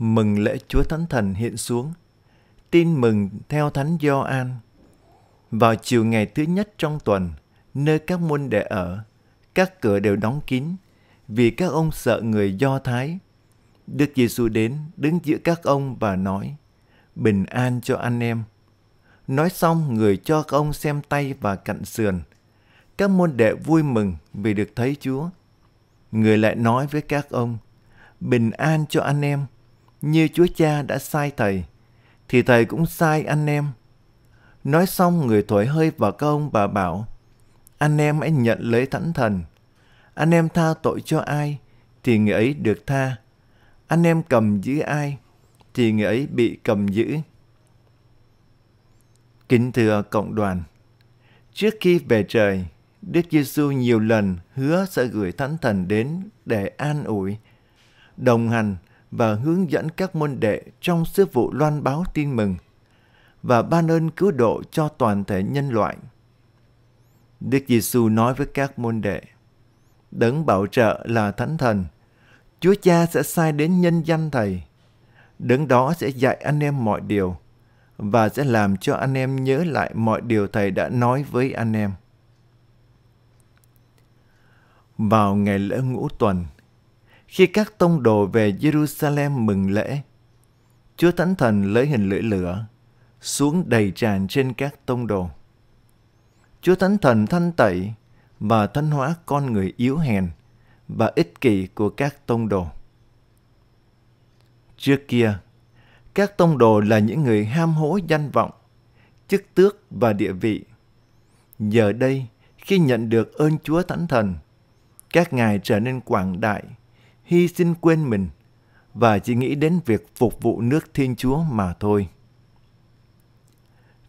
Mừng lễ Chúa Thánh Thần hiện xuống. Tin mừng theo Thánh Gioan. Vào chiều ngày thứ nhất trong tuần, nơi các môn đệ ở, các cửa đều đóng kín vì các ông sợ người Do Thái. Đức Giêsu đến đứng giữa các ông và nói: Bình an cho anh em. Nói xong, người cho các ông xem tay và cạnh sườn. Các môn đệ vui mừng vì được thấy Chúa. Người lại nói với các ông: Bình an cho anh em như Chúa Cha đã sai Thầy, thì Thầy cũng sai anh em. Nói xong người thổi hơi vào các ông bà bảo, anh em hãy nhận lấy thánh thần. Anh em tha tội cho ai, thì người ấy được tha. Anh em cầm giữ ai, thì người ấy bị cầm giữ. Kính thưa cộng đoàn, trước khi về trời, Đức Giêsu nhiều lần hứa sẽ gửi Thánh Thần đến để an ủi, đồng hành và hướng dẫn các môn đệ trong sứ vụ loan báo tin mừng và ban ơn cứu độ cho toàn thể nhân loại. Đức Giêsu nói với các môn đệ, Đấng bảo trợ là Thánh Thần, Chúa Cha sẽ sai đến nhân danh Thầy. Đấng đó sẽ dạy anh em mọi điều và sẽ làm cho anh em nhớ lại mọi điều Thầy đã nói với anh em. Vào ngày lễ ngũ tuần, khi các tông đồ về Jerusalem mừng lễ, Chúa Thánh Thần lấy hình lưỡi lửa xuống đầy tràn trên các tông đồ. Chúa Thánh Thần thanh tẩy và thanh hóa con người yếu hèn và ích kỷ của các tông đồ. Trước kia, các tông đồ là những người ham hố danh vọng, chức tước và địa vị. Giờ đây, khi nhận được ơn Chúa Thánh Thần, các ngài trở nên quảng đại, hy sinh quên mình và chỉ nghĩ đến việc phục vụ nước Thiên Chúa mà thôi.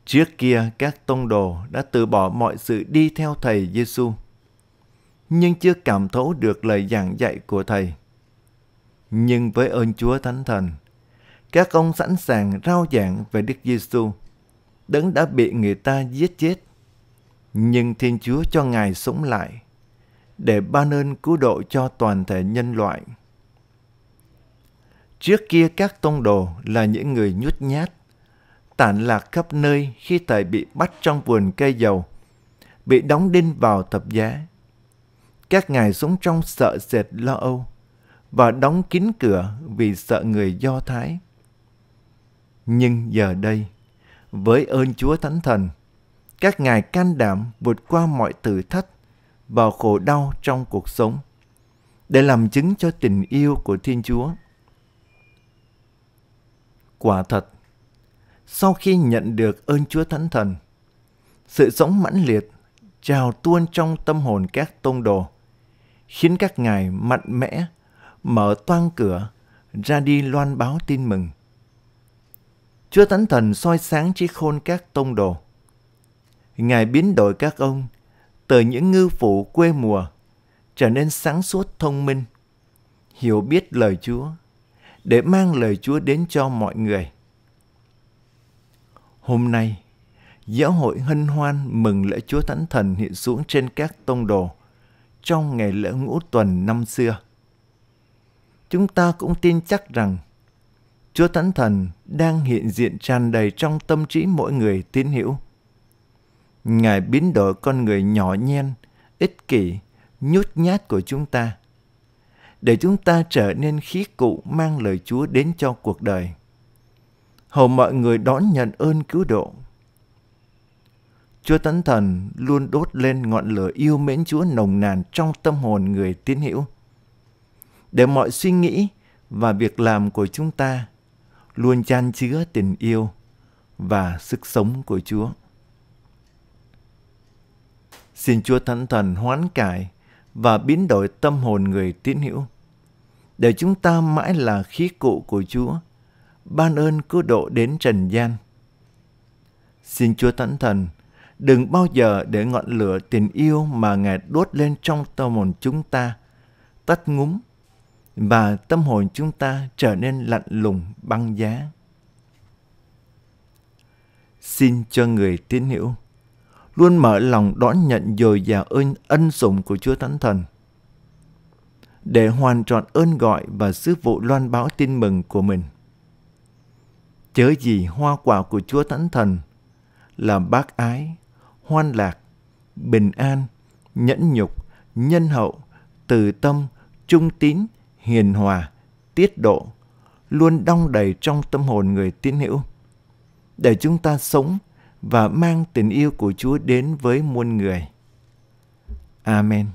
Trước kia các tông đồ đã từ bỏ mọi sự đi theo Thầy Giêsu, nhưng chưa cảm thấu được lời giảng dạy của Thầy. Nhưng với ơn Chúa Thánh Thần, các ông sẵn sàng rao giảng về Đức Giêsu, đấng đã bị người ta giết chết. Nhưng Thiên Chúa cho Ngài sống lại để ban ơn cứu độ cho toàn thể nhân loại. Trước kia các tông đồ là những người nhút nhát, tản lạc khắp nơi khi thầy bị bắt trong vườn cây dầu, bị đóng đinh vào thập giá. Các ngài sống trong sợ sệt lo âu và đóng kín cửa vì sợ người Do Thái. Nhưng giờ đây, với ơn Chúa Thánh Thần, các ngài can đảm vượt qua mọi thử thách vào khổ đau trong cuộc sống để làm chứng cho tình yêu của Thiên Chúa. Quả thật, sau khi nhận được ơn Chúa Thánh Thần, sự sống mãnh liệt trào tuôn trong tâm hồn các tông đồ, khiến các ngài mạnh mẽ mở toang cửa ra đi loan báo tin mừng. Chúa Thánh Thần soi sáng trí khôn các tông đồ. Ngài biến đổi các ông từ những ngư phụ quê mùa trở nên sáng suốt thông minh, hiểu biết lời Chúa để mang lời Chúa đến cho mọi người. Hôm nay, giáo hội hân hoan mừng lễ Chúa Thánh Thần hiện xuống trên các tông đồ trong ngày lễ ngũ tuần năm xưa. Chúng ta cũng tin chắc rằng Chúa Thánh Thần đang hiện diện tràn đầy trong tâm trí mỗi người tín hữu. Ngài biến đổi con người nhỏ nhen, ích kỷ, nhút nhát của chúng ta để chúng ta trở nên khí cụ mang lời Chúa đến cho cuộc đời. Hầu mọi người đón nhận ơn cứu độ. Chúa Thánh Thần luôn đốt lên ngọn lửa yêu mến Chúa nồng nàn trong tâm hồn người tín hữu. Để mọi suy nghĩ và việc làm của chúng ta luôn chan chứa tình yêu và sức sống của Chúa. Xin Chúa Thánh Thần hoán cải và biến đổi tâm hồn người tín hữu để chúng ta mãi là khí cụ của Chúa, ban ơn cứu độ đến trần gian. Xin Chúa Thánh Thần đừng bao giờ để ngọn lửa tình yêu mà Ngài đốt lên trong tâm hồn chúng ta tắt ngúm và tâm hồn chúng ta trở nên lạnh lùng băng giá. Xin cho người tín hữu luôn mở lòng đón nhận dồi dào ơn ân sủng của Chúa Thánh Thần để hoàn trọn ơn gọi và sứ vụ loan báo tin mừng của mình. chớ gì hoa quả của Chúa Thánh Thần là bác ái, hoan lạc, bình an, nhẫn nhục, nhân hậu, từ tâm, trung tín, hiền hòa, tiết độ, luôn đong đầy trong tâm hồn người tín hữu. Để chúng ta sống và mang tình yêu của Chúa đến với muôn người. Amen.